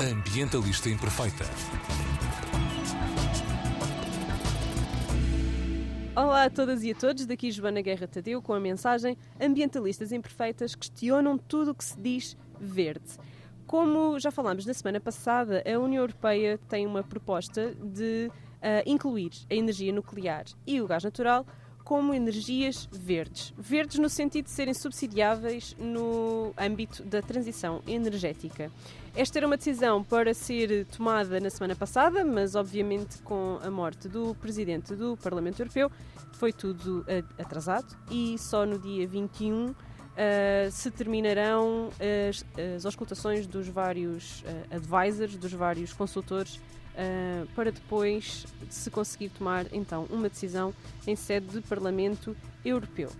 Ambientalista Imperfeita. Olá a todas e a todos, daqui Joana Guerra Tadeu com a mensagem Ambientalistas Imperfeitas questionam tudo o que se diz verde. Como já falámos na semana passada, a União Europeia tem uma proposta de uh, incluir a energia nuclear e o gás natural como energias verdes. Verdes no sentido de serem subsidiáveis no âmbito da transição energética. Esta era uma decisão para ser tomada na semana passada, mas obviamente com a morte do presidente do Parlamento Europeu foi tudo atrasado e só no dia 21 uh, se terminarão as, as auscultações dos vários uh, advisors, dos vários consultores uh, para depois se conseguir tomar então uma decisão em sede de Parlamento Europeu.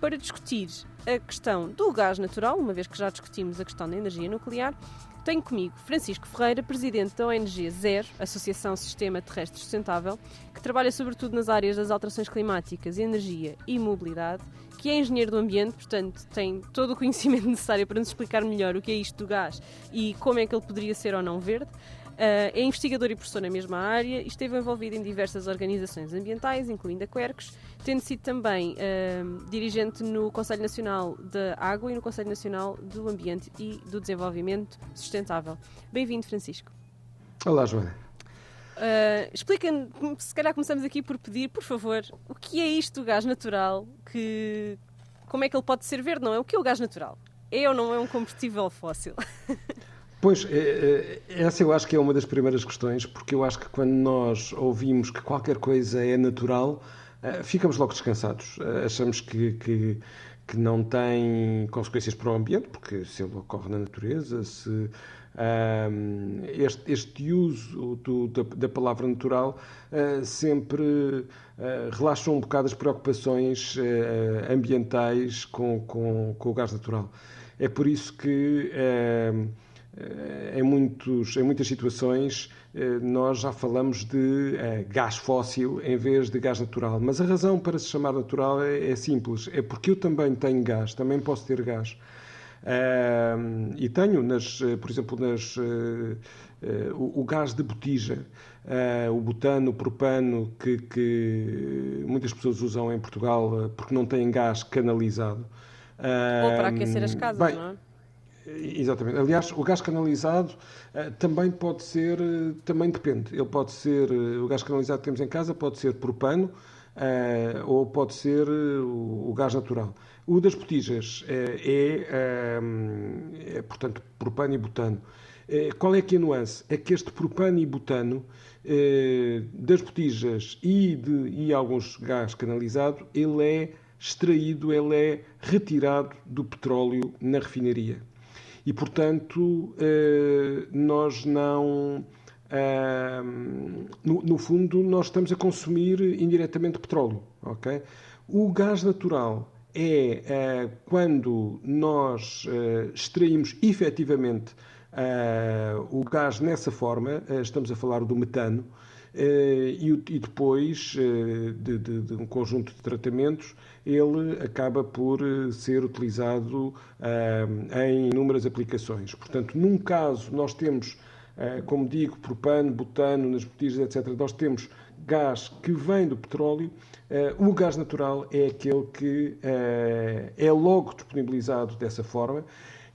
Para discutir a questão do gás natural, uma vez que já discutimos a questão da energia nuclear, tenho comigo Francisco Ferreira, presidente da ONG ZER, Associação Sistema Terrestre Sustentável, que trabalha sobretudo nas áreas das alterações climáticas, energia e mobilidade, que é engenheiro do ambiente, portanto tem todo o conhecimento necessário para nos explicar melhor o que é isto do gás e como é que ele poderia ser ou não verde. Uh, é investigador e professor na mesma área e esteve envolvido em diversas organizações ambientais, incluindo a Quercus, tendo sido também uh, dirigente no Conselho Nacional da Água e no Conselho Nacional do Ambiente e do Desenvolvimento Sustentável. Bem-vindo, Francisco. Olá, Joana. Uh, Explica-me, se calhar começamos aqui por pedir, por favor, o que é isto do gás natural? Que, como é que ele pode ser verde? Não é? O que é o gás natural? É ou não é um combustível fóssil? Pois, é, é, essa eu acho que é uma das primeiras questões, porque eu acho que quando nós ouvimos que qualquer coisa é natural, eh, ficamos logo descansados. Eh, achamos que, que, que não tem consequências para o ambiente, porque se ele ocorre na natureza, se um, ehm, este, este, uso do, da, da, palavra natural uh, sempre uh, relaxa um bocado as preocupações uh, ambientais com, com, com, o gás natural. É por isso que ehm, eh, em, muitos, em muitas situações eh, nós já falamos de eh, gás fóssil em vez de gás natural. Mas a razão para se chamar natural é, é simples: é porque eu também tenho gás, também posso ter gás. Uh, e tenho, nas, por exemplo, nas, uh, uh, o, o, gás de botija, o butano, o propano, que, que, muitas pessoas usam em Portugal porque não têm gás canalizado. Ou para aquecer as casas, bem, não é? Exatamente. Aliás, o gás canalizado uh, também pode ser, uh, também depende. Ele pode ser, uh, o gás canalizado que temos em casa pode ser propano ou pode ser o, o, gás natural. O das botijas é, é, portanto, propano e butano. qual é é a nuance? É que este propano e butano das botijas e, de, e alguns gás canalizado, ele é extraído, ele é retirado do petróleo na refinaria e, portanto, eh, nós não. Eh, no, fundo, nós estamos a consumir indiretamente petróleo. Okay? O gás natural é eh, quando nós extraímos efetivamente o gás nessa forma, estamos a falar do metano, e, depois de, de, de um conjunto de tratamentos ele acaba por eh, ser utilizado uh, em inúmeras aplicações. Portanto, num caso, nós temos, uh, como digo, propano, butano, nas botijas, etc., nós temos gás que vem do petróleo. Uh, o gás natural é aquele que é logo disponibilizado dessa forma.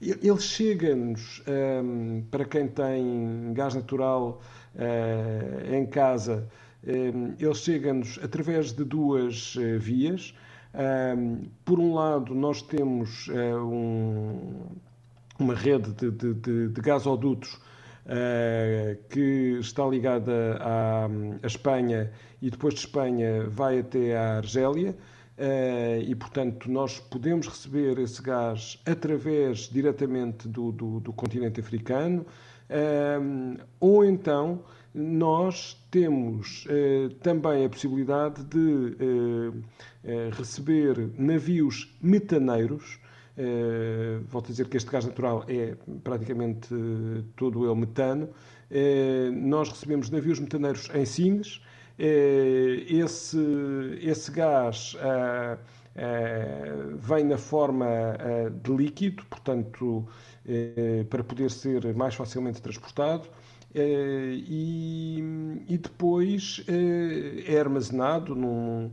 Ele chega-nos, um, para quem tem gás natural em casa, um, ele chega-nos através de duas vias. Por um lado, nós temos uh, um, uma rede de, de, de, de gasodutos uh, que está ligada à, à, Espanha e depois de Espanha vai até à Argélia. Uh, e, portanto, nós podemos receber esse gás através diretamente do, do, do continente africano, ou então nós temos eh, também a possibilidade de eh, eh, receber navios metaneiros. Eh, volto a dizer que este gás natural é praticamente eh, todo ele metano. Eh, nós recebemos navios metaneiros em Sines. esse, esse gás vem na forma de líquido, portanto, para poder ser mais facilmente transportado. E, e, depois é armazenado num,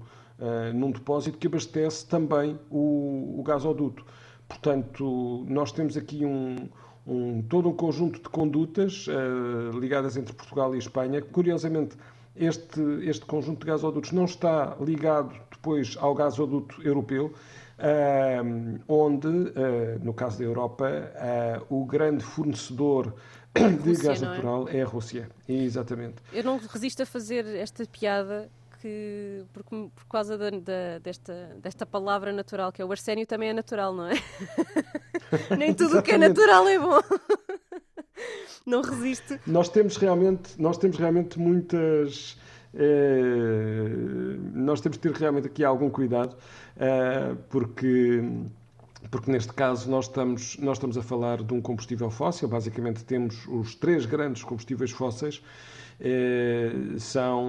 num depósito que abastece também o, o gasoduto. Portanto, nós temos aqui um, um, todo um conjunto de condutas uh, ligadas entre Portugal e Espanha. Curiosamente, este, este conjunto de gasodutos não está ligado depois ao gasoduto europeu, uh, onde, uh, no caso da Europa, o grande fornecedor de Rússia, gás é? natural é? é? a Rússia. Exatamente. Eu não resisto a fazer esta piada que por, por causa da, da, desta, desta palavra natural, que é o arsénio também é natural, não é? Nem tudo o que é natural é bom. não resisto. Nós temos realmente, nós temos realmente muitas. É, nós temos de ter realmente aqui algum cuidado, é, porque porque neste caso nós estamos, nós estamos a falar de um combustível fóssil, basicamente temos os três grandes combustíveis fósseis eh, são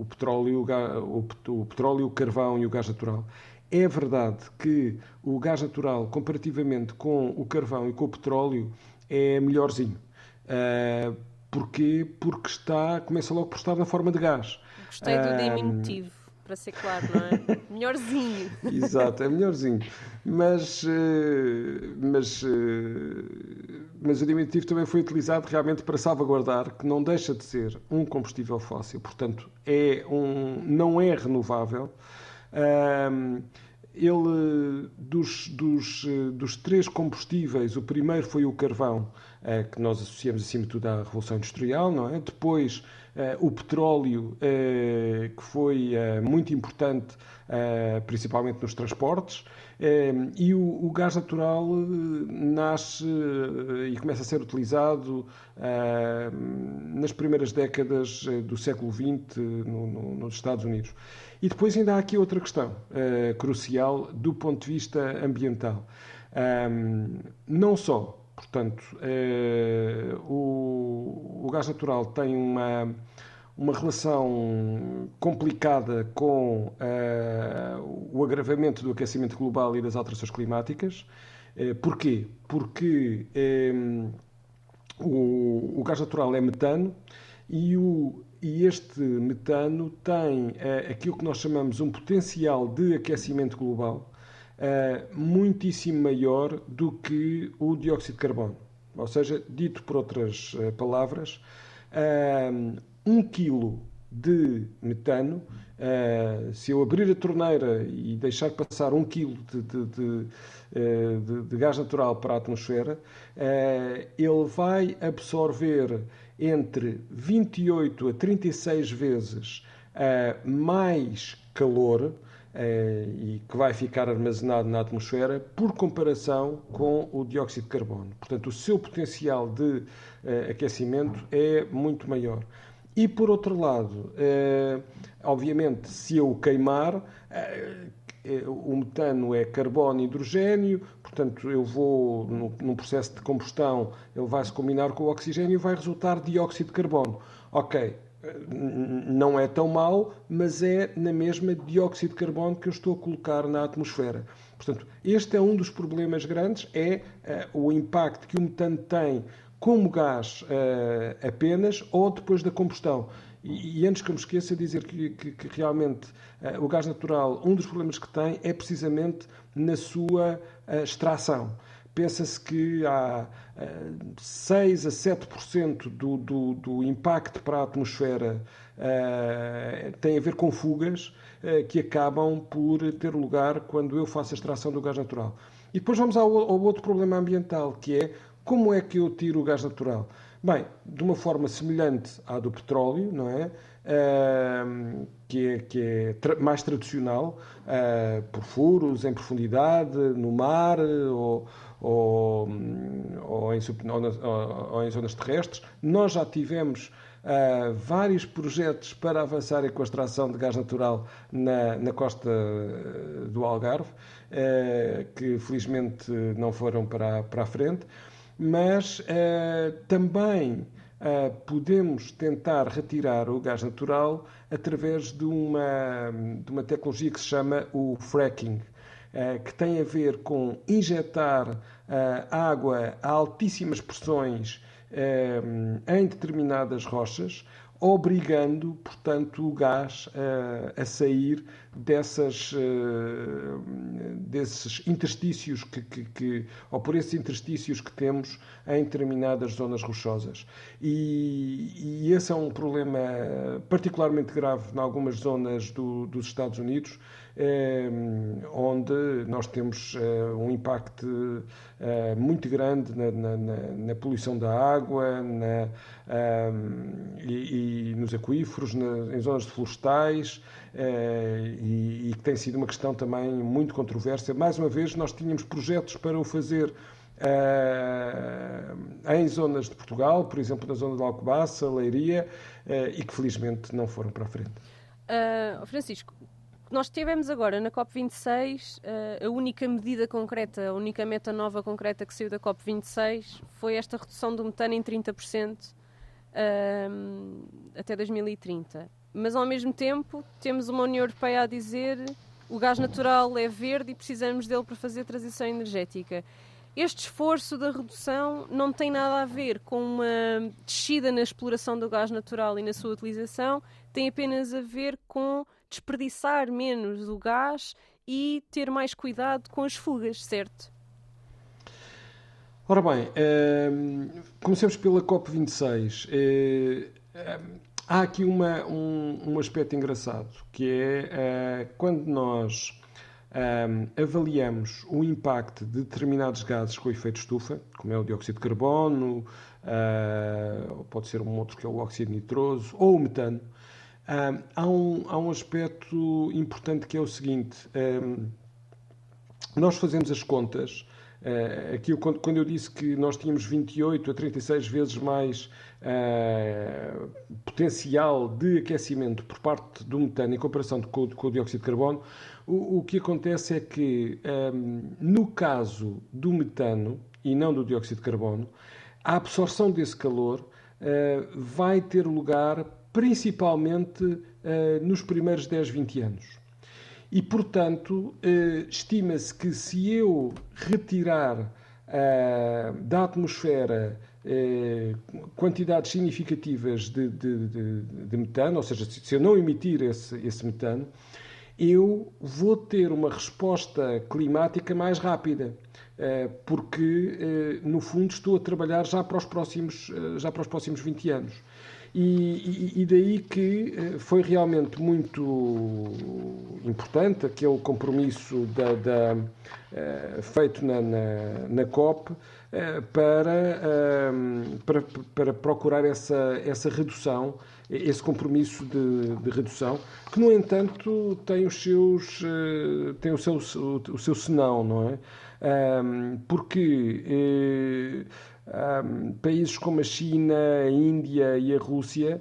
o petróleo, o petróleo, o carvão e o gás natural. É verdade que o gás natural, comparativamente com o carvão e com o petróleo, é melhorzinho. Uh, porquê? Porque está, começa logo por estar na forma de gás. Gostei do uh, diminutivo, para ser claro, não é? melhorzinho. Exato, é melhorzinho. Mas, uh, mas mas o diminutivo também foi utilizado realmente para salvaguardar que não deixa de ser um combustível fóssil, portanto, é um, não é renovável. Um, ele, dos, dos, dos, três combustíveis, o primeiro foi o carvão, eh, que nós associamos acima de tudo à Revolução Industrial, não é? Depois, eh, o petróleo, eh, que foi muito importante, principalmente nos transportes, e o, gás natural nasce e começa a ser utilizado nas primeiras décadas do século XX no, no, nos Estados Unidos. E depois ainda há aqui outra questão crucial do ponto de vista ambiental. Não só, portanto, uh, o, o, gás natural tem uma, uma relação complicada com uh, o agravamento do aquecimento global e das alterações climáticas. porquê? Porque um, o, o gás natural é metano e o e este metano tem uh, aquilo que nós chamamos um potencial de aquecimento global uh, muitíssimo maior do que o dióxido de carbono. Ou seja, dito por outras uh, palavras, um quilo de metano, se eu abrir a torneira e deixar passar um quilo de, de, de, de, gás natural para a atmosfera, ele vai absorver entre 28 a 36 vezes uh, mais calor uh, e que vai ficar armazenado na atmosfera por comparação com o dióxido de carbono. Portanto, o seu potencial de uh, aquecimento é muito maior. E por outro lado, obviamente, se eu queimar, o metano é carbono e hidrogênio, portanto, eu vou, num processo de combustão, ele vai se combinar com o oxigênio e vai resultar dióxido de carbono. Ok, não é tão mau, mas é na mesma dióxido de carbono que eu estou a colocar na atmosfera. Portanto, este é um dos problemas grandes, é uh, o impacto que o metano tem como gás uh, apenas ou depois da combustão. E, e, antes que eu me esqueça, dizer que, que, que realmente uh, o gás natural, um dos problemas que tem é precisamente na sua extração. Pensa-se que há 6 a 7% do, do, do impacto para a atmosfera uh, tem a ver com fugas que acabam por ter lugar quando eu faço a extração do gás natural. E depois vamos ao, ao outro problema ambiental, que é como é que eu tiro o gás natural? Bem, de uma forma semelhante à do petróleo, não é? Uh, que é, que é tra mais tradicional, uh, por furos, em profundidade, no mar ou, ou, ou, em, ou, ou em, zonas terrestres. Nós já tivemos uh, vários projetos para avançarem com a extração de gás natural na, na costa do Algarve, que felizmente não foram para, para a frente mas uh, também uh, podemos tentar retirar o gás natural através de uma, de uma tecnologia que se chama o fracking, uh, que tem a ver com injetar uh, água a altíssimas pressões em determinadas rochas, obrigando, portanto, o gás a sair dessas, desses interstícios que, que, que, ou por esses interstícios que temos em determinadas zonas rochosas. E, e esse é um problema particularmente grave em algumas zonas do, dos Estados Unidos, eh, onde nós temos eh, um impacto eh, muito grande na, na, na, poluição da água na, e, e, nos aquíferos, em zonas florestais, e, que tem sido uma questão também muito controversa. Mais uma vez, nós tínhamos projetos para o fazer Uh, em zonas de Portugal, por exemplo, na zona de Alcobaça, Leiria, uh, e que felizmente não foram para a frente. Uh, Francisco, nós tivemos agora na COP26 a única medida concreta, a única meta nova concreta que saiu da COP26 foi esta redução do metano em 30% até 2030. Mas ao mesmo tempo temos uma União Europeia a dizer o gás natural é verde e precisamos dele para fazer a transição energética. Este esforço da redução não tem nada a ver com uma descida na exploração do gás natural e na sua utilização, tem apenas a ver com desperdiçar menos o gás e ter mais cuidado com as fugas, certo? Ora bem, eh, comecemos pela COP26. Eh, eh, há aqui uma, um, um aspecto engraçado, que é eh, quando nós um, avaliamos o impacto de determinados gases com efeito estufa, como é o dióxido de carbono, uh, pode ser um outro que é o óxido nitroso, ou o metano, há, um, há um aspecto importante que é o seguinte: nós fazemos as contas. Uh, aquilo, quando, eu disse que nós tínhamos 28 a 36 vezes mais uh, potencial de aquecimento por parte do metano em comparação com, com o dióxido de carbono, o, o que acontece é que, um, no caso do metano e não do dióxido de carbono, a absorção desse calor uh, vai ter lugar principalmente uh, nos primeiros 10, 20 anos. E, portanto, uh, estima-se que se eu retirar da atmosfera quantidades significativas de, de, de, de, metano, ou seja, se eu não emitir esse, esse metano, eu vou ter uma resposta climática mais rápida, eh, porque, eh, no fundo, estou a trabalhar já para os próximos, eh, já para os próximos 20 anos. E, e, daí que foi realmente muito importante aquele compromisso da, da, feito na, na, na COP para, para, para procurar essa, essa redução esse compromisso de, de, redução, que no entanto tem os seus eh, tem o seu o, seu senão, não é? Porque eh, países como a China, a Índia e a Rússia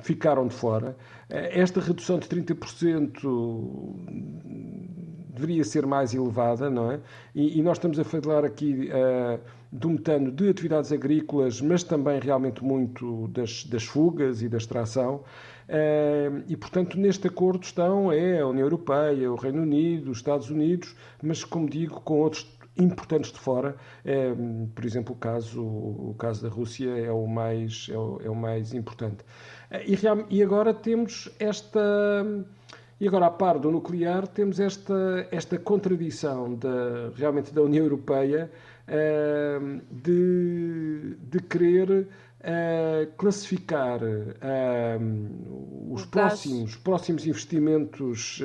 ficaram de fora. Eh, esta redução de 30% deveria ser mais elevada, não é? E, e nós estamos a falar aqui uh, do metano de atividades agrícolas, mas também realmente muito das, das fugas e da extração. Uh, e, portanto, neste acordo estão é, a União Europeia, o Reino Unido, os Estados Unidos, mas, como digo, com outros importantes de fora. Uh, por exemplo, o caso, o caso da Rússia é o mais, é o, é o mais importante. E, e agora temos esta e agora, a par do nuclear, temos esta, esta contradição da, realmente da União Europeia uh, de, de querer uh, classificar uh, os próximos, próximos investimentos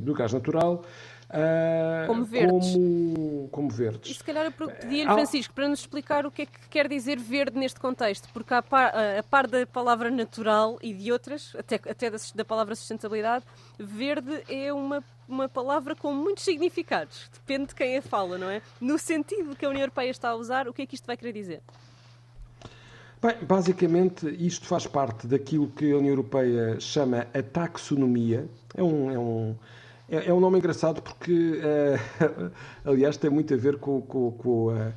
do gás natural Uh, como verdes. Como, como verdes. E se calhar eu pedia-lhe, Francisco, para nos explicar o que é que quer dizer verde neste contexto, porque a par, a par da palavra natural e de outras, até, até da, da palavra sustentabilidade, verde é uma uma palavra com muitos significados. Depende de quem a fala, não é? No sentido que a União Europeia está a usar, o que é que isto vai querer dizer? Bem, basicamente, isto faz parte daquilo que a União Europeia chama a taxonomia. É um, é um, é, é um nome engraçado porque, uh, aliás, tem muito a ver com, com, com, uh,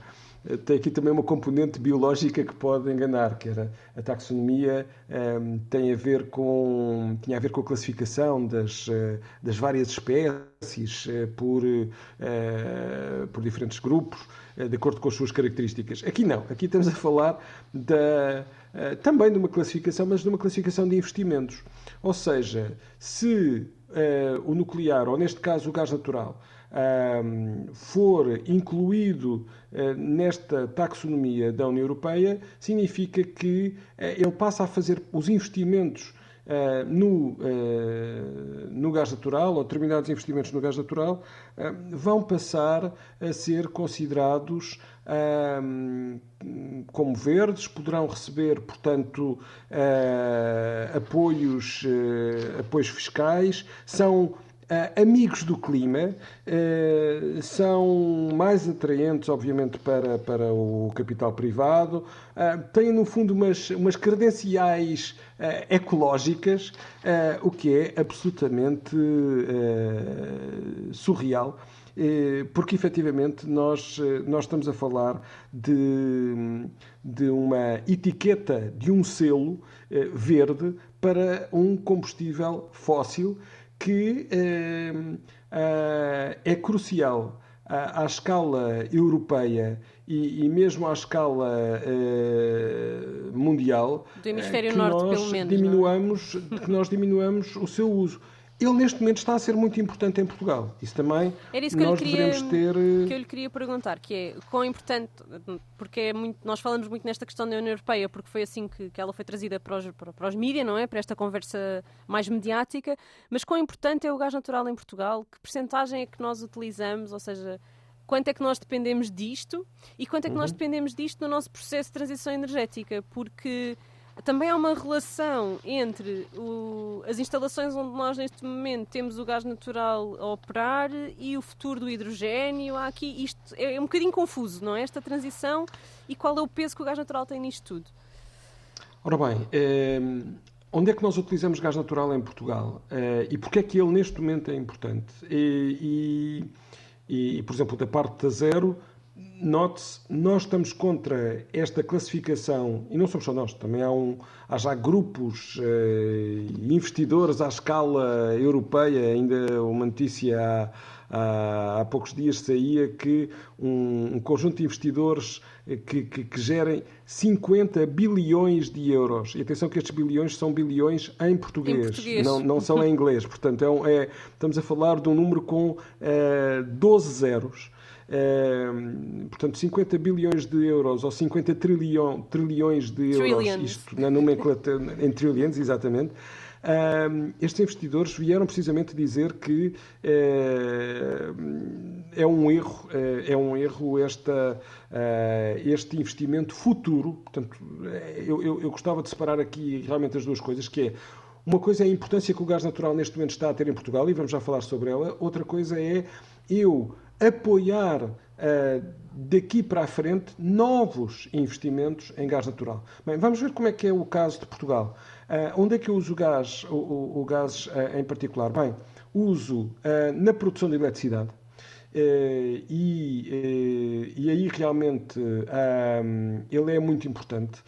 tem aqui também uma componente biológica que pode enganar, que era a taxonomia um, tem a ver com, tinha a ver com a classificação das, das várias espécies por, uh, por diferentes grupos, uh, de acordo com as suas características. Aqui não, aqui estamos a falar da, uh, também de uma classificação, mas de uma classificação de investimentos. Ou seja, se o nuclear, ou neste caso o gás natural, for incluído eh, nesta taxonomia da União Europeia, significa que eh, ele passa a fazer os investimentos eh, no, no gás natural, ou determinados investimentos no gás natural, vão passar a ser considerados como verdes, poderão receber, portanto, apoios, apoios fiscais, são Uh, amigos do clima uh, são mais atraentes, obviamente, para, para o capital privado, uh, têm, no fundo, umas, umas credenciais ecológicas, o que é absolutamente surreal. Porque efetivamente nós, nós estamos a falar de, de uma etiqueta, de um selo verde para um combustível fóssil que uh, uh, é crucial à, à escala europeia e, e, mesmo à escala uh, mundial do hemisfério norte pelo menos é? diminuamos, que nós diminuamos o seu uso ele neste momento está a ser muito importante em Portugal. Isso também Era isso que nós queria, devemos ter. Que eu lhe queria perguntar, que é quão importante, porque é muito, nós falamos muito nesta questão da União Europeia, porque foi assim que, que ela foi trazida para os, para, para os mídias, não é? Para esta conversa mais mediática, mas quão importante é o gás natural em Portugal? Que percentagem é que nós utilizamos? Ou seja, quanto é que nós dependemos disto e quanto é que uhum. nós dependemos disto no nosso processo de transição energética? Porque também há uma relação entre o, as instalações onde nós neste momento temos o gás natural a operar e o futuro do hidrogênio. Há aqui isto é, é um bocadinho confuso, não é? Esta transição e qual é o peso que o gás natural tem nisto tudo? Ora bem, eh, onde é que nós utilizamos gás natural em Portugal? Eh, e porquê é que ele neste momento é importante? E, e, e por exemplo, da parte da zero, Note-se, nós estamos contra esta classificação, e não somos só nós, também há, um, há já grupos eh, investidores à escala europeia, ainda uma notícia há, há, há poucos dias saía que um, um conjunto de investidores eh, que, que, que, gerem 50 bilhões de euros. E atenção que estes bilhões são bilhões em português, em português. Não, não são em inglês. Portanto, é, é, estamos a falar de um número com eh, 12 zeros. Portanto, 50 bilhões de euros ou 50 trilhão, trilhões de euros, trillions. isto na nomenclatura, em trilhões, exatamente. Estes investidores vieram precisamente dizer que uh, é um erro, uh, é um erro esta, uh, este investimento futuro. Portanto, eu, eu, eu, gostava de separar aqui realmente as duas coisas, que é uma coisa é a importância que o gás natural neste momento está a ter em Portugal, e vamos já falar sobre ela. Outra coisa é eu apoiar uh, daqui para a frente novos investimentos em gás natural. Bem, vamos ver como é que é o caso de Portugal. Uh, onde é que eu uso o gás, o, o, o gás uh, em particular? Bem, uso na produção de eletricidade. E, e, aí realmente ele é muito importante.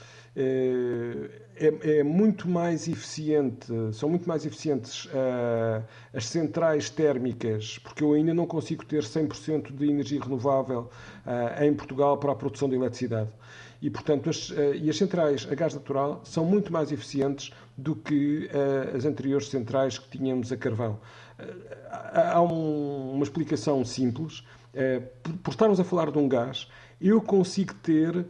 É, é, muito mais eficiente, são muito mais eficientes uh, as centrais térmicas, porque eu ainda não consigo ter 100% de energia renovável uh, em Portugal para a produção de eletricidade. E, portanto, as, uh, e as centrais a gás natural são muito mais eficientes do que as anteriores centrais que tínhamos a carvão. há um, uma explicação simples. Por, por estarmos a falar de um gás, eu consigo ter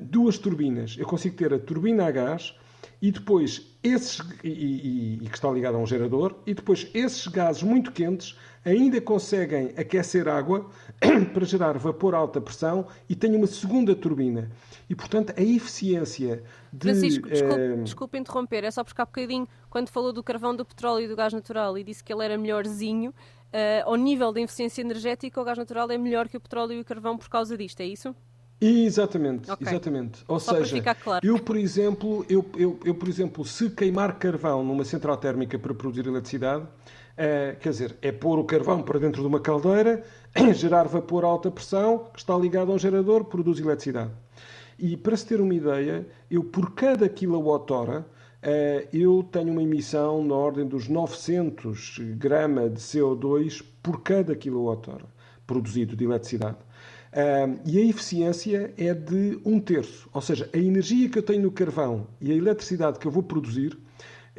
duas turbinas. Eu consigo ter a turbina a gás e depois esses e, e, e, que está ligado a um gerador e depois esses gases muito quentes ainda conseguem aquecer água para gerar vapor a alta pressão e tem uma segunda turbina e portanto a eficiência de Francisco, desculpe, uh... desculpe interromper é só porque há bocadinho quando falou do carvão do petróleo e do gás natural e disse que ele era melhorzinho uh, ao nível da eficiência energética o gás natural é melhor que o petróleo e o carvão por causa disto, é isso? Exatamente, okay. exatamente. Ou Só seja, claro. eu, por exemplo, eu, eu, eu, por exemplo, se queimar carvão numa central térmica para produzir eletricidade, Uh, quer dizer, é pôr o carvão para dentro de uma caldeira, gerar vapor a alta pressão, que está ligado a um gerador, produz eletricidade. E para se ter uma ideia, eu por cada quilowatt-hora uh, eu tenho uma emissão na ordem dos 900 gramas de CO2 por cada quilowatt-hora produzido de eletricidade. E a eficiência é de um terço, ou seja, a energia que eu tenho no carvão e a eletricidade que eu vou produzir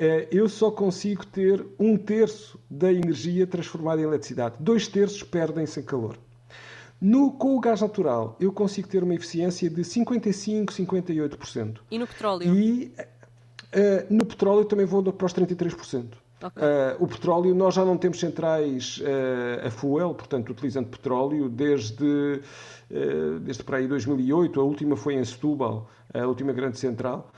eh, eu só consigo ter um terço da energia transformada em eletricidade. Dois terços perdem-se em calor. No, com o gás natural, eu consigo ter uma eficiência de 55, 58%. E no petróleo? E uh, no petróleo também vou para os 33%. Okay. Uh, o petróleo, nós já não temos centrais uh, a fuel, portanto, utilizando petróleo desde, uh, desde para aí 2008. A última foi em Setúbal, a última grande central.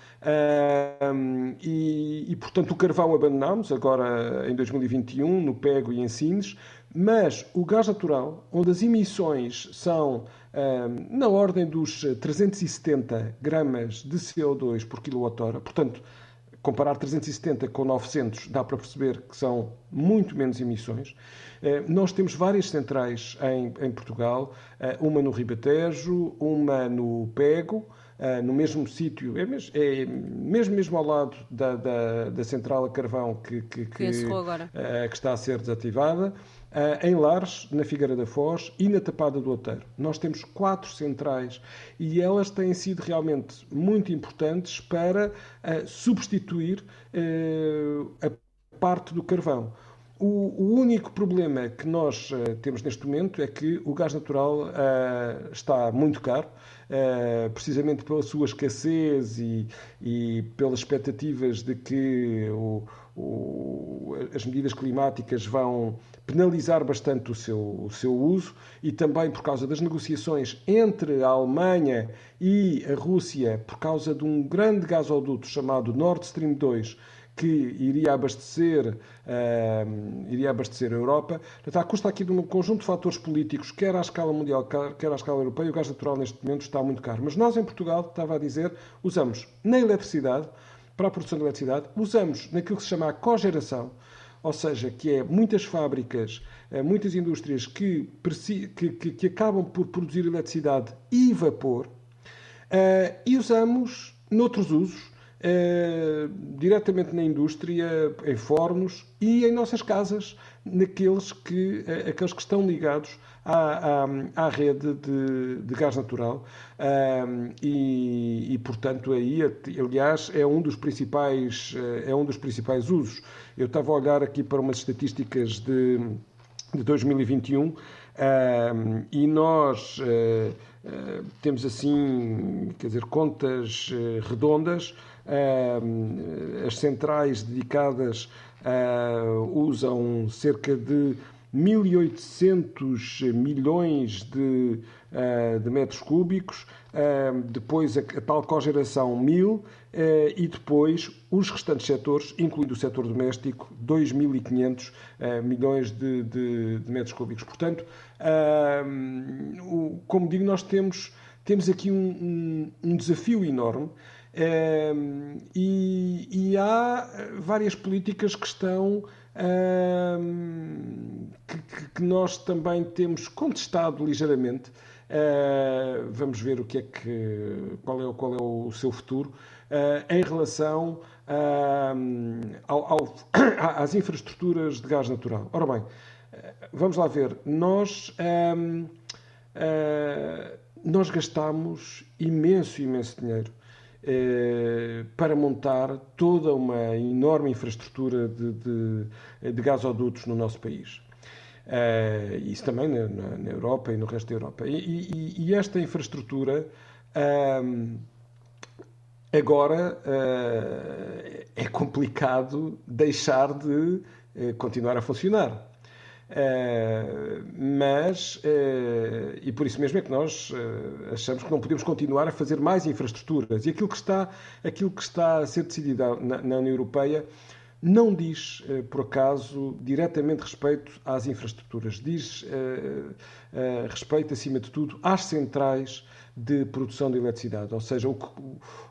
E, e, portanto, o carvão abandonámos agora em 2021, no Pego e em Sines. Mas o gás natural, onde as emissões são na ordem dos 370 gramas de CO2 por quilowatt-hora, portanto, comparar 370 com 900, dá para perceber que são muito menos emissões. Eh, nós temos várias centrais em, em Portugal, eh, uma no Ribatejo, uma no Pego, eh, no mesmo sítio, é, mesmo, é mesmo, mesmo ao lado da, da, da central a carvão que, que, que, que está a ser desativada. Uh, em Lares, na Figueira da Foz e na Tapada do Outeiro. Nós temos quatro centrais e elas têm sido realmente muito importantes para uh, substituir uh, a parte do carvão. O, único problema que nós temos neste momento é que o gás natural está muito caro. Uh, precisamente pela sua escassez e, e, pelas expectativas de que o, o, as medidas climáticas vão penalizar bastante o seu, o seu uso e também por causa das negociações entre a Alemanha e a Rússia por causa de um grande gasoduto chamado Nord Stream 2 que iria abastecer, uh, iria abastecer a Europa. Portanto, à custa aqui de um conjunto de fatores políticos, quer à escala mundial, quer à escala europeia, o gás natural neste momento está muito caro. Mas nós em Portugal, estava a dizer, usamos na eletricidade, para a produção de eletricidade, usamos naquilo que se chama a cogeração, ou seja, que é muitas fábricas, eh, muitas indústrias que, que, que acabam por produzir eletricidade e vapor, uh, e usamos noutros usos, uh, diretamente na indústria, em fornos e em nossas casas, naqueles que, uh, aqueles que estão ligados à, à, à rede de, de, gás natural e, e, portanto, aí, aliás, é um dos principais, é um dos principais usos. Eu estava a olhar aqui para umas estatísticas de, de 2021 e nós uh, uh, temos assim, quer dizer, contas uh, redondas. as centrais dedicadas usam cerca de 1.800 milhões de, uh, de, metros cúbicos, uh, depois a, a tal cogeração 1.000 uh, e depois os restantes setores, incluindo o setor doméstico, 2.500 milhões de, de, de, metros cúbicos. Portanto, o, como digo, nós temos, temos aqui um, um, um desafio enorme. E, e, há várias políticas que estão que, que, nós também temos contestado ligeiramente. Uh, vamos ver o que é que, qual, é, qual é o seu futuro uh, em relação uh, ao, ao, às infraestruturas de gás natural. Ora bem, vamos lá ver. Nós, nós gastamos imenso, imenso dinheiro para montar toda uma enorme infraestrutura de, de, de gasodutos no nosso país. Uh, isso também na, na, Europa e no resto da Europa. E, e, e esta infraestrutura uh, agora uh, é complicado deixar de continuar a funcionar. Uh, mas, uh, e por isso mesmo é que nós uh, achamos que não podemos continuar a fazer mais infraestruturas. E aquilo que está, aquilo que está a ser decidido na, na União Europeia não diz, por acaso, diretamente respeito às infraestruturas, diz respeito, acima de tudo, às centrais de produção de eletricidade. Ou seja, o,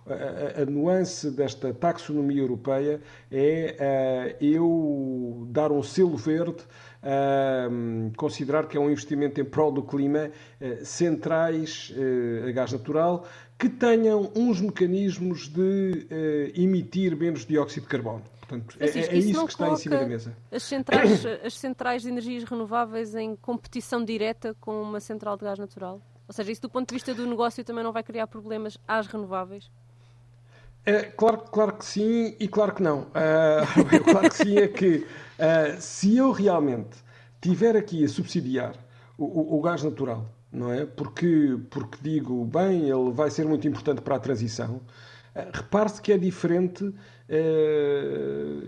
a, a, nuance desta taxonomia europeia é eu dar um selo verde, uh, considerar que é um investimento em prol do clima, uh, centrais a gás natural, que tenham uns mecanismos de emitir menos dióxido de carbono. Portanto, é, é, isso, isso que está em cima da mesa. As centrais, as centrais de energias renováveis em competição direta com uma central de gás natural? Ou seja, isso do ponto de vista do negócio também não vai criar problemas às renováveis? É, claro, claro que sim e claro que não. Uh, claro que sim é que uh, se eu realmente tiver aqui a subsidiar o, o, o, gás natural, não é? Porque, porque digo, bem, ele vai ser muito importante para a transição. Uh, Repare-se que é diferente.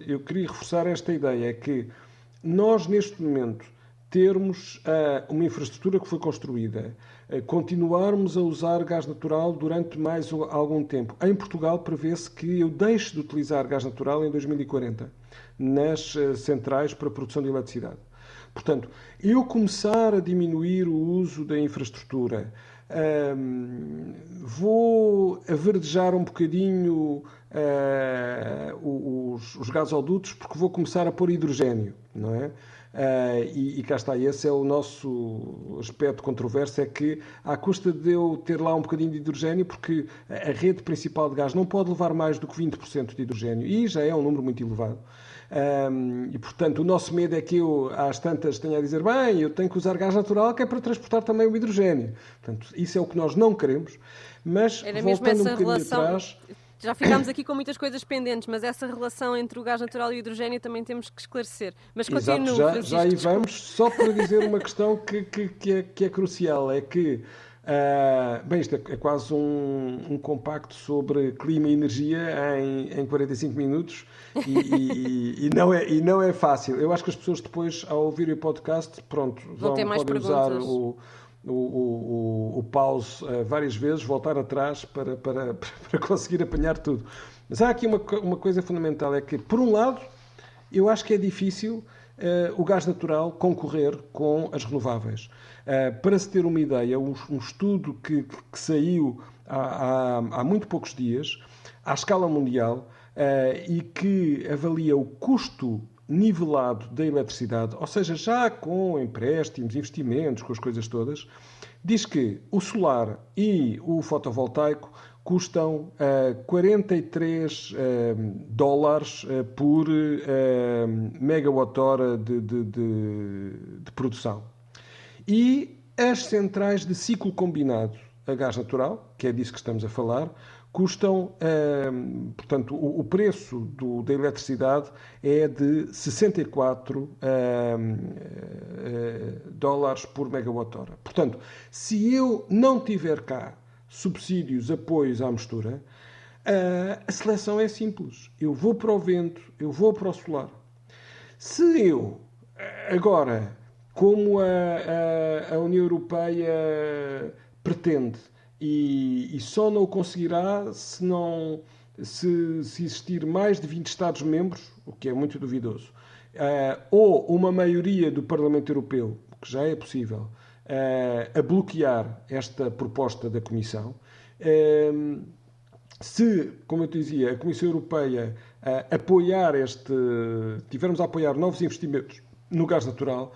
eu queria reforçar esta ideia: é que nós, neste momento, termos uma infraestrutura que foi construída continuarmos a usar gás natural durante mais algum tempo. Em Portugal prevê-se que eu deixe de utilizar gás natural em 2040 nas eh, centrais para produção de eletricidade. Portanto, eu começar a diminuir o uso da infraestrutura, um, vou averdejar um bocadinho uh, os, os gasodutos porque vou começar a pôr hidrogênio, não é? Uh, e, e cá está, esse é o nosso aspecto controverso, é que à custa de eu ter lá um bocadinho de hidrogênio, porque a rede principal de gás não pode levar mais do que 20% de hidrogênio, e já é um número muito elevado. Um, e, portanto, o nosso medo é que eu, às tantas, tenha a dizer bem, eu tenho que usar gás natural que é para transportar também o hidrogênio. Portanto, isso é o que nós não queremos. Mas, Era voltando um bocadinho relação... atrás... Já ficámos aqui com muitas coisas pendentes, mas essa relação entre o gás natural e o hidrogênio também temos que esclarecer. Mas continua, já, já aí vamos, só para dizer uma questão que, que, que, é, que é crucial, é que Uh, bem, isto é, é quase um, um, compacto sobre clima e energia em, em 45 minutos e, e, e, não é, e não é fácil. Eu acho que as pessoas depois, ao ouvirem o podcast, pronto, vão, vão podem perguntas. usar o, o, o, o pause uh, várias vezes, voltar atrás para, para, para conseguir apanhar tudo. Mas há aqui uma, uma coisa fundamental, é que, por um lado, eu acho que é difícil uh, o gás natural concorrer com as renováveis. Uh, para se ter uma ideia, um, um estudo que, que saiu há, há, há, muito poucos dias, à escala mundial, e que avalia o custo nivelado da eletricidade, ou seja, já com empréstimos, investimentos, com as coisas todas, diz que o solar e o fotovoltaico custam uh, 43 uh, dólares uh, por uh, megawatt-hora de, de, de, de, produção. E as centrais de ciclo combinado a gás natural, que é disso que estamos a falar, custam, ehm, portanto, o, o preço do, da eletricidade é de 64 ehm, eh, dólares por megawatt-hora. Portanto, se eu não tiver cá subsídios, apoios à mistura, eh, a seleção é simples. Eu vou para o vento, eu vou para o solar. Se eu, agora, como a, a, a União Europeia pretende, e, e só não o conseguirá se não se, se, existir mais de 20 Estados-membros, o que é muito duvidoso, uh, ou uma maioria do Parlamento Europeu, o que já é possível, uh, a bloquear esta proposta da Comissão. Uh, se, como eu dizia, a Comissão Europeia apoiar este, tivermos a apoiar novos investimentos no gás natural,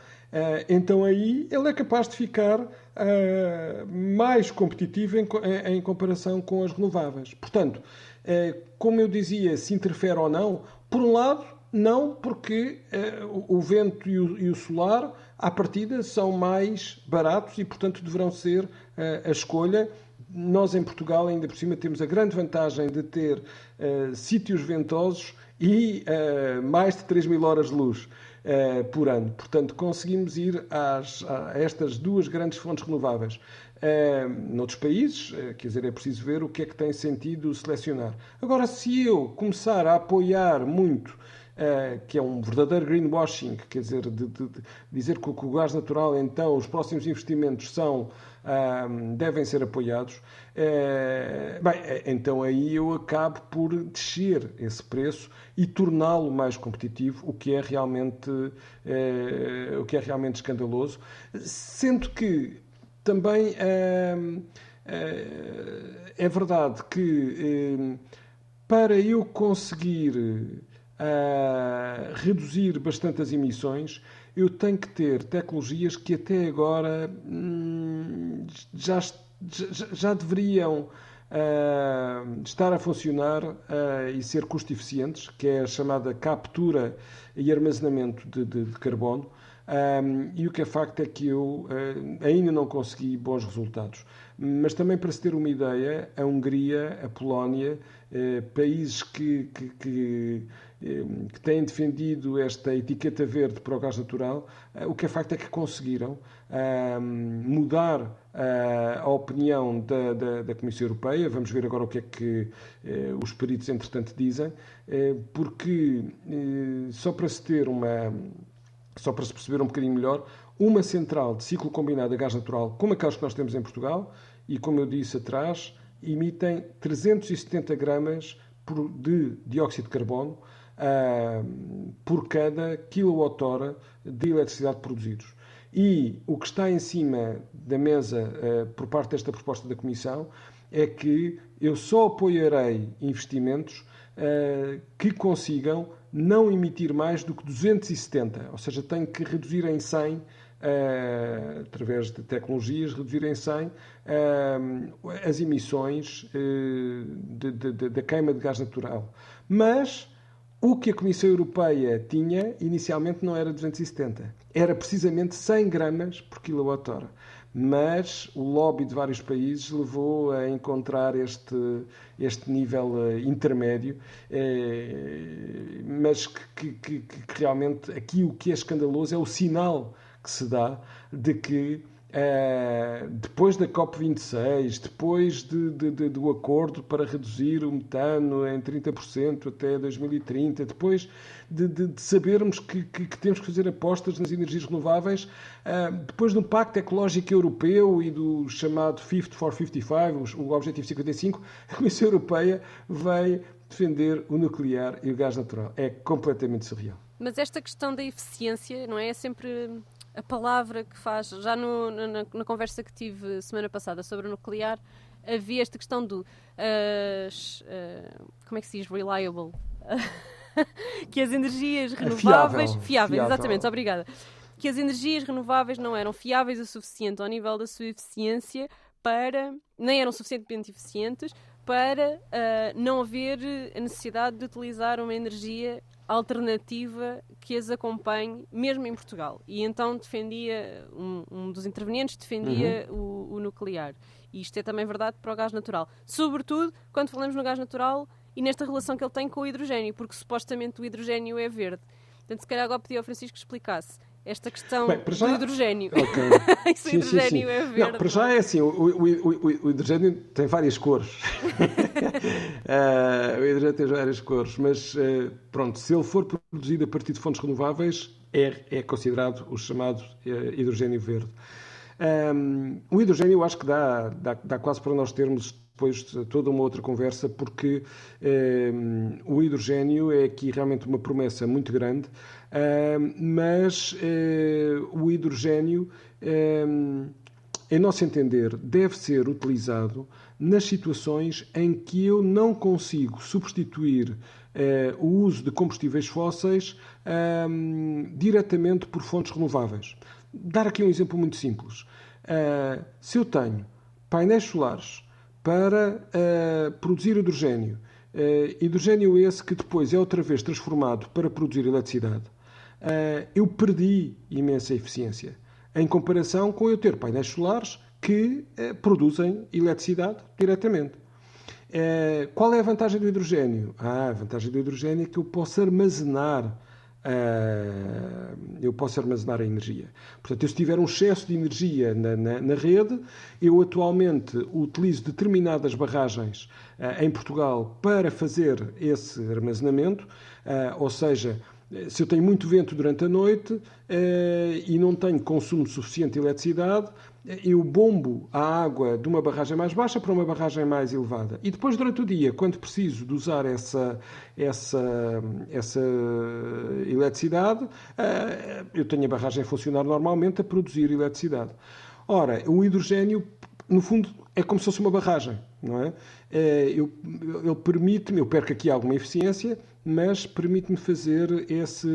então aí ele é capaz de ficar uh, mais competitivo em, em, comparação com as renováveis. Portanto, uh, como eu dizia, se interfere ou não, por um lado, não, porque uh, o vento e o, e o, solar, à partida, são mais baratos e, portanto, deverão ser a escolha. Nós, em Portugal, ainda por cima, temos a grande vantagem de ter sítios ventosos e mais de 3 mil horas de luz. Eh, por ano. Portanto, conseguimos ir às, a estas duas grandes fontes renováveis. Uh, noutros países, uh, quer dizer, é preciso ver o que é que tem sentido selecionar. Agora, se eu começar a apoiar muito que é um verdadeiro greenwashing, quer dizer, de, de, de dizer que o gás natural, então, os próximos investimentos são devem ser apoiados, uh, bem, então aí eu acabo por descer esse preço e torná-lo mais competitivo, o que é realmente, o que é realmente escandaloso, sendo que também é verdade que para eu conseguir uh, reduzir bastante as emissões, eu tenho que ter tecnologias que até agora hum, já, já, já, deveriam uh, estar a funcionar uh, e ser custo eficientes, que é a chamada captura e armazenamento de, de, de carbono. Um, e o que é facto é que eu uh, ainda não consegui bons resultados. Mas também para se ter uma ideia, a Hungria, a Polónia, uh, países que, que, que, que, têm defendido esta etiqueta verde para o gás natural, o que é facto é que conseguiram mudar a opinião da, da, da, Comissão Europeia. Vamos ver agora o que é que os peritos, entretanto, dizem, porque só para se ter uma só para se perceber um bocadinho melhor, uma central de ciclo combinado a gás natural, como aquelas que nós temos em Portugal, e como eu disse atrás, emitem 370 gramas de dióxido de carbono uh, por cada quilowatt-hora de eletricidade produzidos. E o que está em cima da mesa uh, por parte desta proposta da Comissão é que eu só apoiarei investimentos uh, que consigam não emitir mais do que 270, ou seja, tem que reduzir em 100, uh, eh, através de tecnologias, reduzir em 100 uh, as emissões uh, da queima de gás natural. Mas o que a Comissão Europeia tinha inicialmente não era 270, era precisamente 100 gramas por quilowatt-hora. Mas o lobby de vários países levou a encontrar este, este nível uh, intermédio, uh, mas que, que, que, realmente aqui o que é escandaloso é o sinal que se dá de que Uh, depois da COP26, depois de, de, de, do acordo para reduzir o metano em 30% até 2030, depois de, sabermos que, que, que, temos que fazer apostas nas energias renováveis, uh, depois do Pacto Ecológico Europeu e do chamado 50 for 55, o Objetivo 55, a Comissão Europeia veio defender o nuclear e o gás natural. É completamente surreal. Mas esta questão da eficiência, não é? É sempre a palavra que faz. Já no, na, na, conversa que tive semana passada sobre o nuclear, havia esta questão do. Uh, uh, como é que se diz? Reliable. que as energias é renováveis. Fiável, fiáveis, fiável. exatamente, obrigada. Que as energias renováveis não eram fiáveis o suficiente ao nível da sua eficiência para. nem eram suficientemente eficientes para uh, não haver a necessidade de utilizar uma energia alternativa que as acompanhe, mesmo em Portugal. E então defendia, um, um dos intervenientes defendia uhum. o, o, nuclear. E isto é também verdade para o gás natural. Sobretudo quando falamos no gás natural e nesta relação que ele tem com o hidrogênio, porque supostamente o hidrogênio é verde. Portanto, se calhar agora pedia ao Francisco que explicasse esta questão Bem, já... do hidrogênio. Okay. Isso sim, hidrogênio sim, sim. é verde. Não, para já é assim, o, o, o, o hidrogênio tem várias cores. uh, o hidrogênio tem várias cores, mas uh, pronto, se ele for produzido a partir de fontes renováveis, é, é considerado o chamado uh, hidrogênio verde. Um, o hidrogênio eu acho que dá, dá, dá quase para nós termos depois toda uma outra conversa, porque o hidrogênio é aqui realmente uma promessa muito grande mas uh, o hidrogênio, em nosso entender, deve ser utilizado nas situações em que eu não consigo substituir uh, o uso de combustíveis fósseis diretamente por fontes renováveis. Dar aqui um exemplo muito simples. Uh, se eu tenho painéis solares para produzir hidrogênio, hidrogênio esse que depois é outra vez transformado para produzir eletricidade, uh, eu perdi imensa eficiência em comparação com eu ter painéis solares que uh, produzem eletricidade diretamente. Uh, qual é a vantagem do hidrogênio? Ah, a vantagem do hidrogênio é que eu posso armazenar eu posso armazenar a energia. Portanto, eu, se tiver um excesso de energia na, na, na rede, eu atualmente utilizo determinadas barragens em Portugal para fazer esse armazenamento, ou seja, se eu tenho muito vento durante a noite e não tenho consumo suficiente de eletricidade, eu bombo a água de uma barragem mais baixa para uma barragem mais elevada. E depois, durante o dia, quando preciso de usar essa, essa, essa eletricidade, eh, eu tenho a barragem a funcionar normalmente a produzir eletricidade. Ora, o hidrogênio, no fundo, é como se fosse uma barragem, não é? Eh, ele permite-me, eu perco aqui alguma eficiência, mas permite-me fazer esse,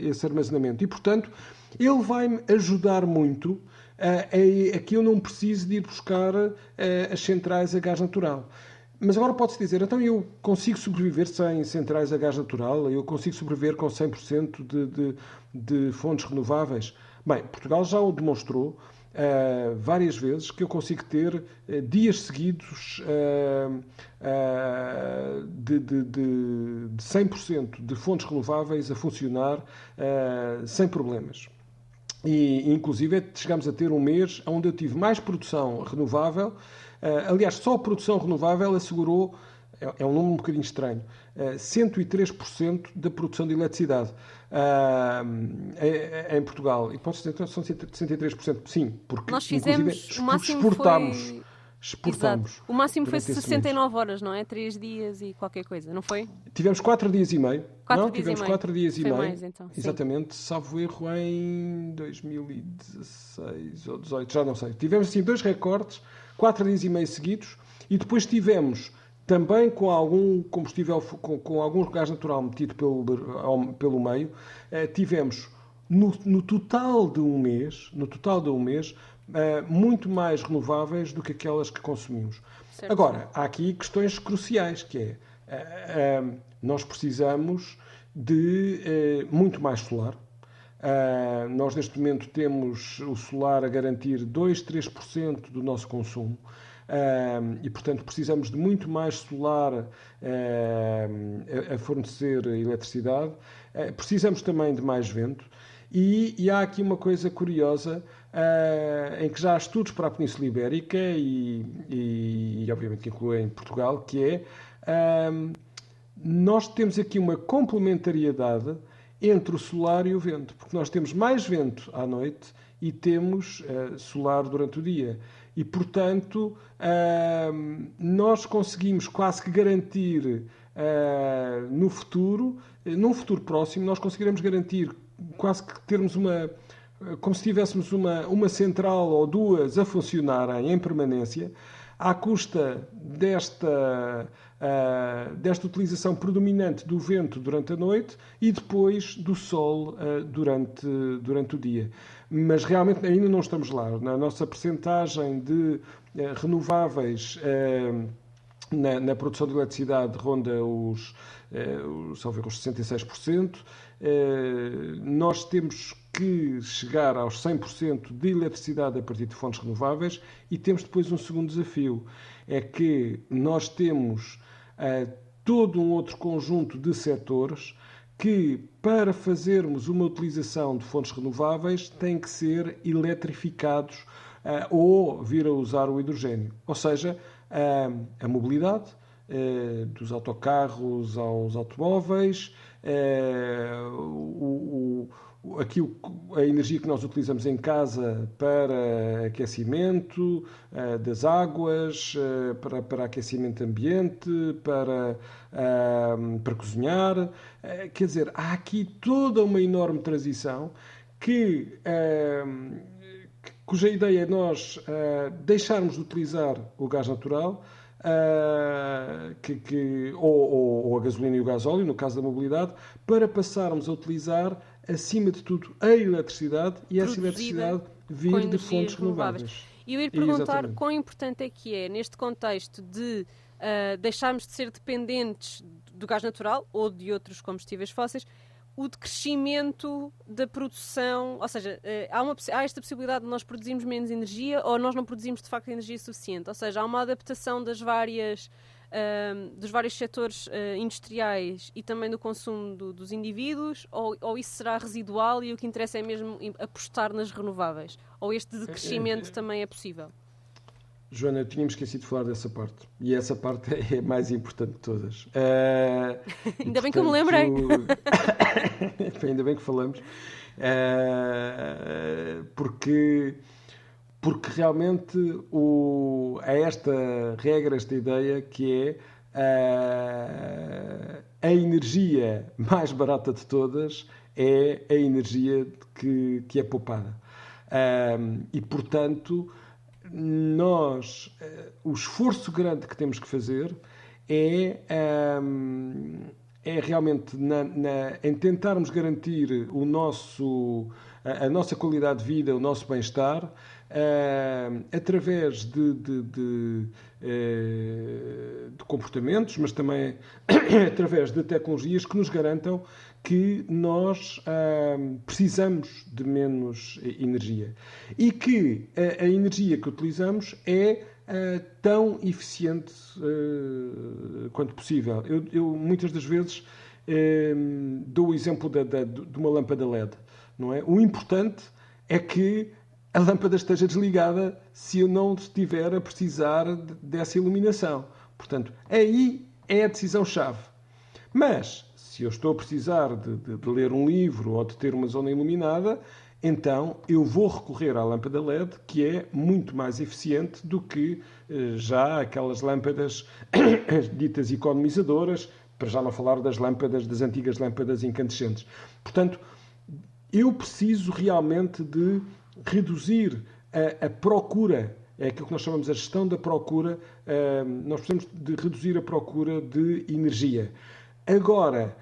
esse armazenamento. E, portanto, ele vai-me ajudar muito é, é que eu não preciso de ir buscar eh, as centrais a gás natural. Mas agora pode-se dizer, então eu consigo sobreviver sem centrais a gás natural? Eu consigo sobreviver com 100% de, de, de fontes renováveis? Bem, Portugal já o demonstrou uh, várias vezes que eu consigo ter uh, dias seguidos uh, de, de, de, de 100% de fontes renováveis a funcionar sem problemas. E, inclusive, chegamos a ter um mês onde eu tive mais produção renovável. Aliás, só a produção renovável assegurou, é, é um número um bocadinho estranho, uh, eh, 103% da produção de eletricidade uh, em Portugal. E pode-se dizer que são 103%, sim, porque Nós fizemos, o exportámos. Foi exportamos. Exato. O máximo foi 69 horas, não é? Três dias e qualquer coisa, não foi? Tivemos quatro dias e meio. Quatro não, dias tivemos e dias e meio. Mais, então. Exatamente, Sim. salvo erro em 2016 ou 18, já não sei. Tivemos assim dois recordes, quatro dias e meio seguidos, e depois tivemos também com algum combustível, com, com algum gás natural metido pelo, pelo meio, eh, tivemos no, no, total de um mês, no total de um mês, uh, muito mais renováveis do que aquelas que consumimos. Certo. Agora, há aqui questões cruciais, que é, uh, uh, nós precisamos de muito mais solar. nós, neste momento, temos o solar a garantir 2, 3% do nosso consumo. E, portanto, precisamos de muito mais solar a fornecer eletricidade. precisamos também de mais vento. E, e, há aqui uma coisa curiosa uh, em que já há estudos para a Península Ibérica e, e, e obviamente que incluem Portugal, que é uh, nós temos aqui uma complementariedade entre o solar e o vento, porque nós temos mais vento à noite e temos uh, solar durante o dia. E, portanto, nós conseguimos quase que garantir no futuro, num futuro próximo, nós conseguiremos garantir quase que termos uma como se tivéssemos uma, uma central ou duas a funcionarem em permanência, à custa desta, uh, desta utilização predominante do vento durante a noite e depois do sol uh, durante, durante o dia. Mas realmente ainda não estamos lá. Na nossa percentagem de uh, renováveis na, na, produção de eletricidade ronda os, os, os 66%. Nós temos que chegar aos 100% de eletricidade a partir de fontes renováveis e temos depois um segundo desafio, é que nós temos uh, todo um outro conjunto de setores que, para fazermos uma utilização de fontes renováveis, têm que ser eletrificados uh, ou vir a usar o hidrogênio. Ou seja, uh, a mobilidade, dos autocarros aos automóveis, o, aqui a energia que nós utilizamos em casa para aquecimento uh, das águas, uh, para, para aquecimento ambiente, para, uh, para cozinhar. quer dizer, há aqui toda uma enorme transição que, cuja ideia é nós deixarmos de utilizar o gás natural. Uh, que, que, ou, ou, ou, a gasolina e o gasóleo, no caso da mobilidade, para passarmos a utilizar acima de tudo, a eletricidade e essa eletricidade vir de fontes renováveis. E eu ia perguntar Exatamente. quão importante é que é, neste contexto de uh, deixarmos de ser dependentes do gás natural ou de outros combustíveis fósseis, o decrescimento da produção, ou seja, uh, há, uma, há esta possibilidade de nós produzirmos menos energia ou nós não produzimos de facto energia suficiente, ou seja, há uma adaptação das várias uh, dos vários setores uh, industriais e também do consumo do, dos indivíduos, ou, ou, isso será residual e o que interessa é mesmo apostar nas renováveis? Ou este decrescimento também é possível? Joana, eu tínhamos esquecido de falar dessa parte. E essa parte é a mais importante de todas. Uh, Ainda bem que eu me lembrei. Ainda bem que falamos. Uh, porque, porque realmente o, há esta regra, esta ideia que é uh, a energia mais barata de todas é a energia que, que é poupada. e, portanto, nós, uh, o esforço grande que temos que fazer é, um, é realmente na, na, em tentarmos garantir o nosso, a, a nossa qualidade de vida, o nosso bem-estar, através de, de, de, uh, de, comportamentos, mas também através de tecnologias que nos garantam que nós uh, precisamos de menos energia e que a, a energia que utilizamos é uh, tão eficiente uh, quanto possível. Eu, eu, muitas das vezes dou o exemplo da, da, de uma lâmpada LED. Não é? O importante é que a lâmpada esteja desligada se eu não estiver a precisar dessa iluminação. Portanto, aí é a decisão-chave. Mas se eu estou a precisar de, de, de, ler um livro ou de ter uma zona iluminada, então eu vou recorrer à lâmpada LED, que é muito mais eficiente do que eh, já aquelas lâmpadas ditas economizadoras, para já não falar das lâmpadas, das antigas lâmpadas incandescentes. Portanto, eu preciso realmente de reduzir a, a procura é aquilo que nós chamamos a gestão da procura. Uh, nós precisamos de reduzir a procura de energia. Agora,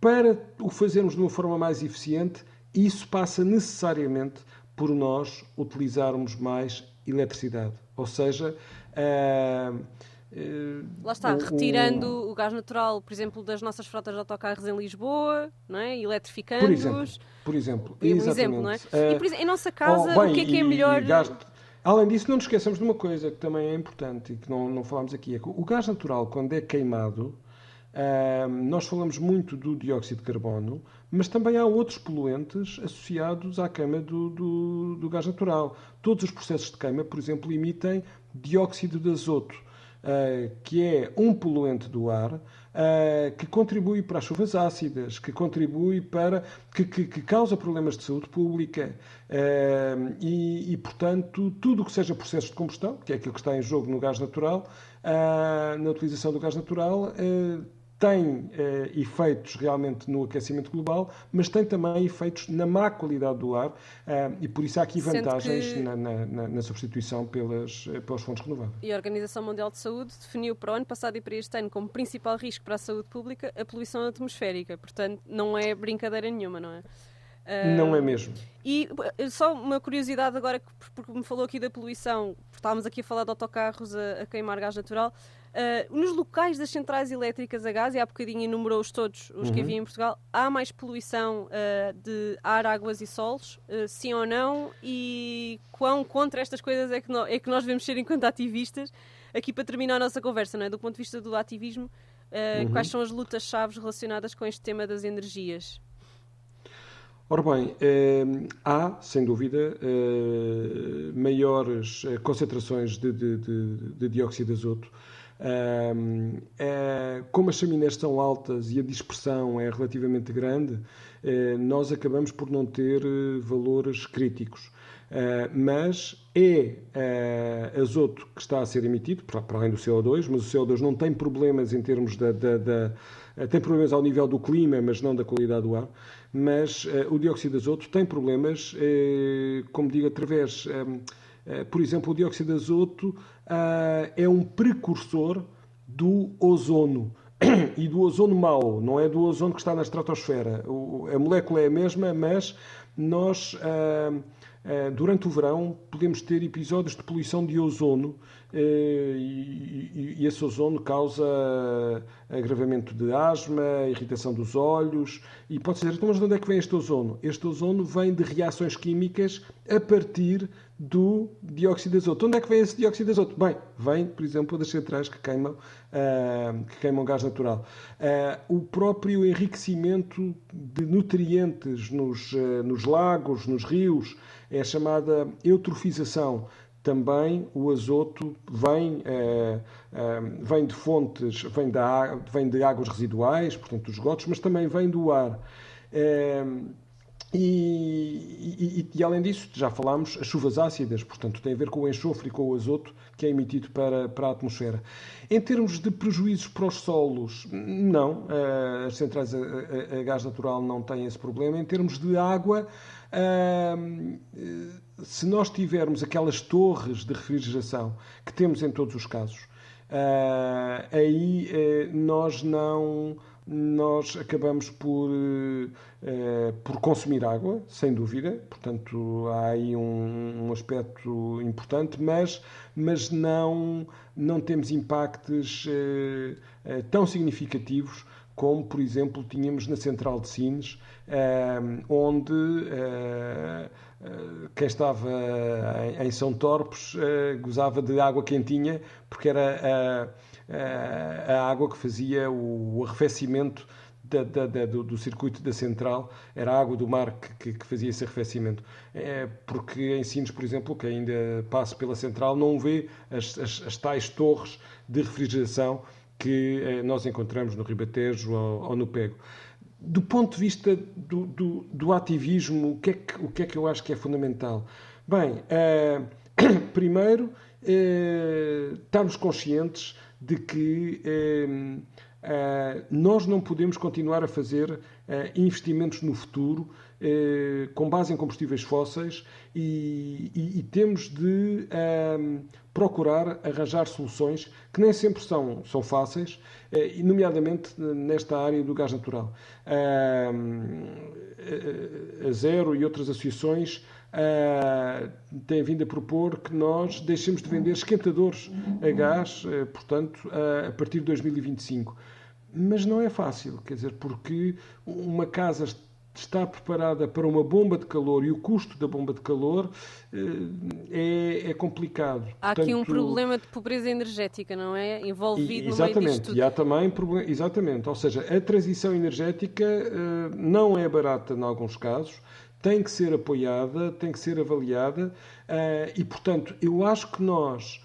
para o fazermos de uma forma mais eficiente, isso passa necessariamente por nós utilizarmos mais eletricidade. Ou seja, uh, Lá está, o, retirando o... o... gás natural, por exemplo, das nossas frotas de autocarros em Lisboa, não é? eletrificando-os. Por exemplo, por exemplo, um exemplo não é? Uh, e por, em nossa casa, oh, bem, o que é que é melhor. Gás... Além disso, não nos esqueçamos de uma coisa que também é importante e que não, não falámos aqui: é que o gás natural, quando é queimado, nós falamos muito do dióxido de carbono, mas também há outros poluentes associados à queima do, do, do, gás natural. Todos os processos de queima, por exemplo, emitem dióxido de azoto, que é um poluente do ar, uh, que contribui para as chuvas ácidas, que contribui para. que, que, que causa problemas de saúde pública. Uh, e, e, portanto, tudo o que seja processo de combustão, que é aquilo que está em jogo no gás natural, na utilização do gás natural, tem eh, efeitos realmente no aquecimento global, mas tem também efeitos na má qualidade do ar eh, e por isso há aqui vantagens que... na, na, na, substituição pelas, eh, pelas fontes renováveis. E a Organização Mundial de Saúde definiu para o ano passado e para este ano como principal risco para a saúde pública a poluição atmosférica. Portanto, não é brincadeira nenhuma, não é? Não é mesmo. E só uma curiosidade agora, porque me falou aqui da poluição, estávamos aqui a falar de autocarros a, a queimar gás natural. Uh, nos locais das centrais elétricas a gás, e há bocadinho enumerou-os todos os uhum. que havia em Portugal, há mais poluição uh, de ar, águas e solos, uh, sim ou não? E quão contra estas coisas é que, no, é que nós devemos ser enquanto ativistas? Aqui para terminar a nossa conversa, não é? do ponto de vista do ativismo, uhum. quais são as lutas-chave relacionadas com este tema das energias? Ora bem, eh, há, sem dúvida, eh, maiores concentrações de, de, de, de dióxido de azoto é, como as chaminés são altas e a dispersão é relativamente grande, é, nós acabamos por não ter eh, valores críticos. Uh, mas é uh, azoto que está a ser emitido, para, para, além do CO2, mas o CO2 não tem problemas em termos da. da, da tem problemas ao nível do clima, mas não da qualidade do ar. Mas o dióxido de azoto tem problemas, como digo, através. Eh, por exemplo, o dióxido de azoto eh, é um precursor do ozono e do ozono mau, não é do ozono que está na estratosfera. A molécula é a mesma, mas nós, eh, durante o verão, podemos ter episódios de poluição de ozono e esse ozono causa agravamento de asma, irritação dos olhos e pode-se dizer, então, mas de onde é que vem este ozono? Este ozono vem de reações químicas a partir do dióxido de azoto. Onde é que vem esse dióxido de azoto? Bem, vem, por exemplo, das centrais que queimam, uh, que queimam gás natural. Uh, o próprio enriquecimento de nutrientes nos, uh, nos lagos, nos rios, é chamada eutrofização. Também o azoto vem, vem de fontes, vem, da, vem de águas residuais, portanto dos esgotos, mas também vem do ar. E, e, e, além disso, já falámos, as chuvas ácidas, portanto, tem a ver com o enxofre e com o azoto que é emitido para, para a atmosfera. Em termos de prejuízos para os solos, não. Eh, as centrais a, a, a gás natural não têm esse problema. Em termos de água, eh, se nós tivermos aquelas torres de refrigeração que temos em todos os casos, eh, aí nós não nós acabamos por, eh, por consumir água, sem dúvida, portanto há aí um, um, aspecto importante, mas, mas não, não temos impactos eh, eh, tão significativos como, por exemplo, tínhamos na Central de Sines, eh, onde eh, eh, quem estava em São Torpes gozava de água quentinha, porque era a água que fazia o arrefecimento da, da, da, do, do, circuito da central, era a água do mar que, que, que fazia esse arrefecimento. É, porque em Sines, por exemplo, que ainda passa pela central, não vê as, as, as tais torres de refrigeração que eh, nós encontramos no Ribatejo ou, ou, no Pego. Do ponto de vista do, do, do, ativismo, o que, é que, o que é que eu acho que é fundamental? Bem, eh, primeiro, eh, estarmos conscientes de que eh, eh, nós não podemos continuar a fazer eh, investimentos no futuro com base em combustíveis fósseis e, e, e temos de procurar arranjar soluções que nem sempre são, são fáceis, nomeadamente nesta área do gás natural. a Zero e outras associações uh, tem vindo a propor que nós deixemos de vender esquentadores a gás, uh, portanto, uh, a partir de 2025. Mas não é fácil, quer dizer, porque uma casa está preparada para uma bomba de calor e o custo da bomba de calor é, é complicado. Há Portanto, aqui um problema de pobreza energética, não é? Envolvido exatamente, no meio disto tudo. E há também, exatamente, ou seja, a transição energética não é barata em alguns casos, tem que ser apoiada, tem que ser avaliada uh, e, portanto, eu acho que nós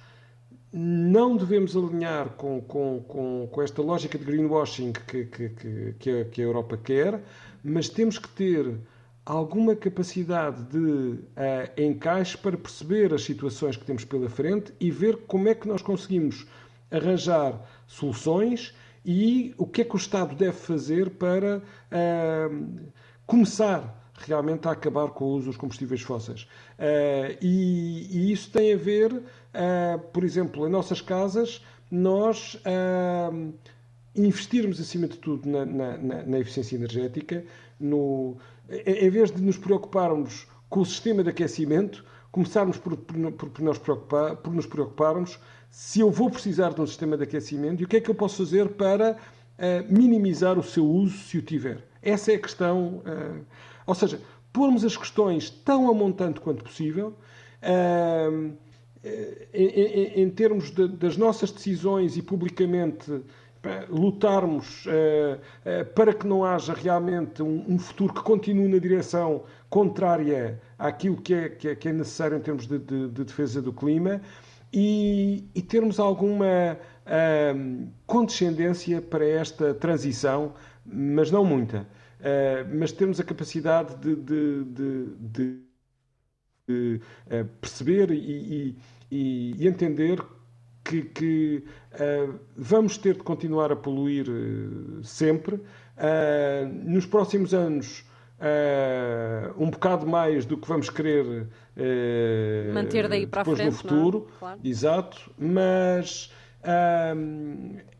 não devemos alinhar com, com, com, com esta lógica de greenwashing que, que, que, que, a, Europa quer, mas temos que ter alguma capacidade de uh, encaixe para perceber as situações que temos pela frente e ver como é que nós conseguimos arranjar soluções e o que é que o Estado deve fazer para uh, começar realmente a acabar com o uso dos combustíveis fósseis. Uh, e, e, isso tem a ver, uh, por exemplo, em nossas casas, nós uh, investirmos acima de tudo na, na, na eficiência energética, no, em vez de nos preocuparmos com o sistema de aquecimento, começarmos por, por, por, nos preocupar, por nos preocuparmos se eu vou precisar de um sistema de aquecimento e o que é que eu posso fazer para minimizar o seu uso se o tiver. Essa é a questão ou seja, pormos as questões tão a montante quanto possível, uh, em, em, em, termos de, das nossas decisões e publicamente lutarmos uh, uh, para que não haja realmente um, um, futuro que continue na direção contrária àquilo que é, que é, que é necessário em termos de, de, de defesa do clima e, e termos alguma uh, condescendência para esta transição, mas não muita. Uh, mas temos a capacidade de, de, de, de uh, perceber e, e, e, entender que, que uh, vamos ter de continuar a poluir sempre. nos próximos anos, um bocado mais do que vamos querer manter daí para depois frente, no futuro, claro. exato, mas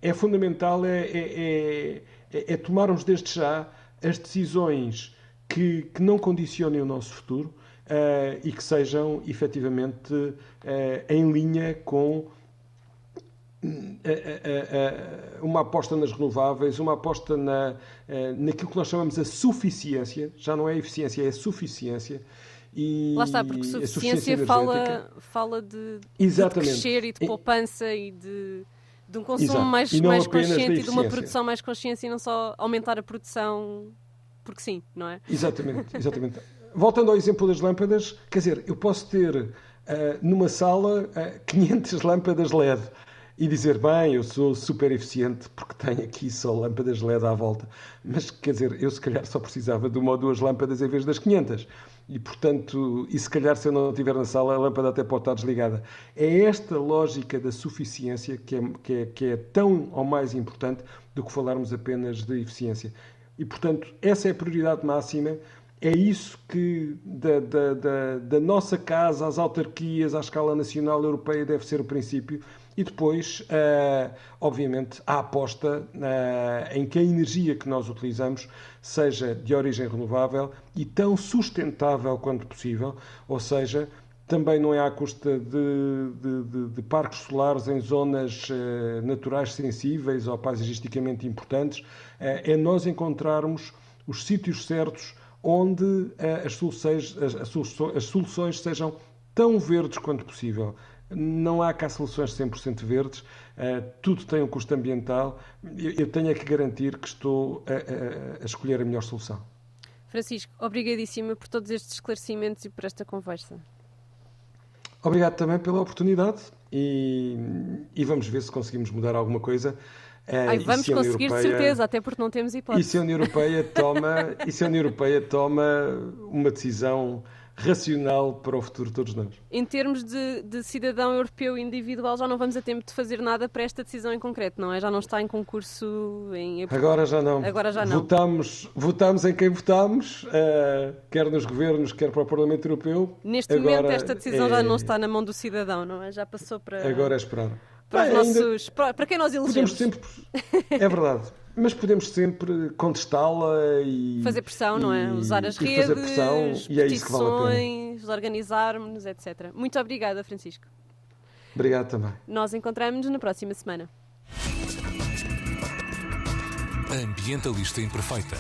é fundamental é, é, é, é tomarmos desde já as decisões que, que não condicionem o nosso futuro uh, e que sejam efetivamente uh, em linha com eh, uma aposta nas renováveis, uma aposta na, naquilo que nós chamamos a suficiência, já não é eficiência, é a suficiência, E Lá está, porque suficiência energética- fala, fala de, de crescer e de E- poupança e de, de um consumo Exato. mais, mais consciente e de uma produção mais consciente e não só aumentar a produção porque sim, não é? Exatamente, exatamente. Voltando ao exemplo das lâmpadas, quer dizer, eu posso ter ah, numa sala ah, 500 lâmpadas LED e dizer, bem, eu sou super eficiente porque tenho aqui só lâmpadas LED à volta. Mas, quer dizer, eu se calhar só precisava de uma ou duas lâmpadas em vez das 500. E, portanto, e se calhar se eu não estiver na sala, a lâmpada até pode estar desligada. É esta lógica da suficiência que é, que é, que é tão ou mais importante do que falarmos apenas de eficiência. E, portanto, essa é a prioridade máxima. É isso que da, da, da, da nossa casa às autarquias, à escala nacional europeia, deve ser o princípio. E depois, ah, obviamente, a aposta ah, em que a energia que nós utilizamos seja de origem renovável e tão sustentável quanto possível, ou seja, também não é à custa de, de- de- de parques solares em zonas eh, naturais sensíveis ou paisagisticamente importantes, eh, é nós encontrarmos os sítios certos onde eh, as, soluções, as- as soluções sejam tão verdes quanto possível. Não há cá soluções 100% verdes, eh, tudo tem um custo ambiental. Eu, tenho é que garantir que estou a, a- a escolher a melhor solução. Francisco, obrigadíssima por todos estes esclarecimentos e por esta conversa. Obrigado também pela oportunidade e, e vamos ver se conseguimos mudar alguma coisa. Eh, Ai, e vamos conseguir de Europeia- certeza, até porque não temos E hipótese. se a União Europeia toma, e se a União Europeia toma uma decisão racional para o futuro de todos nós. Em termos de, de cidadão europeu individual, já não vamos a tempo de fazer nada para esta decisão em concreto, não é? Já não está em concurso em Agora já não. Agora já não. Votamos, votamos em quem votamos, eh, quer nos governos, quer para o Parlamento Europeu. Neste Agora momento, esta decisão é- já não está na mão do cidadão, não é? Já passou para, Agora é esperar. para, Bem, ainda- nossos, para, para quem nós Podemos elegemos. sempre. É verdade. Mas podemos sempre contestá-la e. Fazer pressão, não é? e- Usar as e redes, Fazer pressão e é isso que vale a pena. petições, organizarmos-nos, etc. Muito obrigada, Francisco. Obrigado também. Nós encontramos-nos na próxima semana. Ambientalista Imperfeita.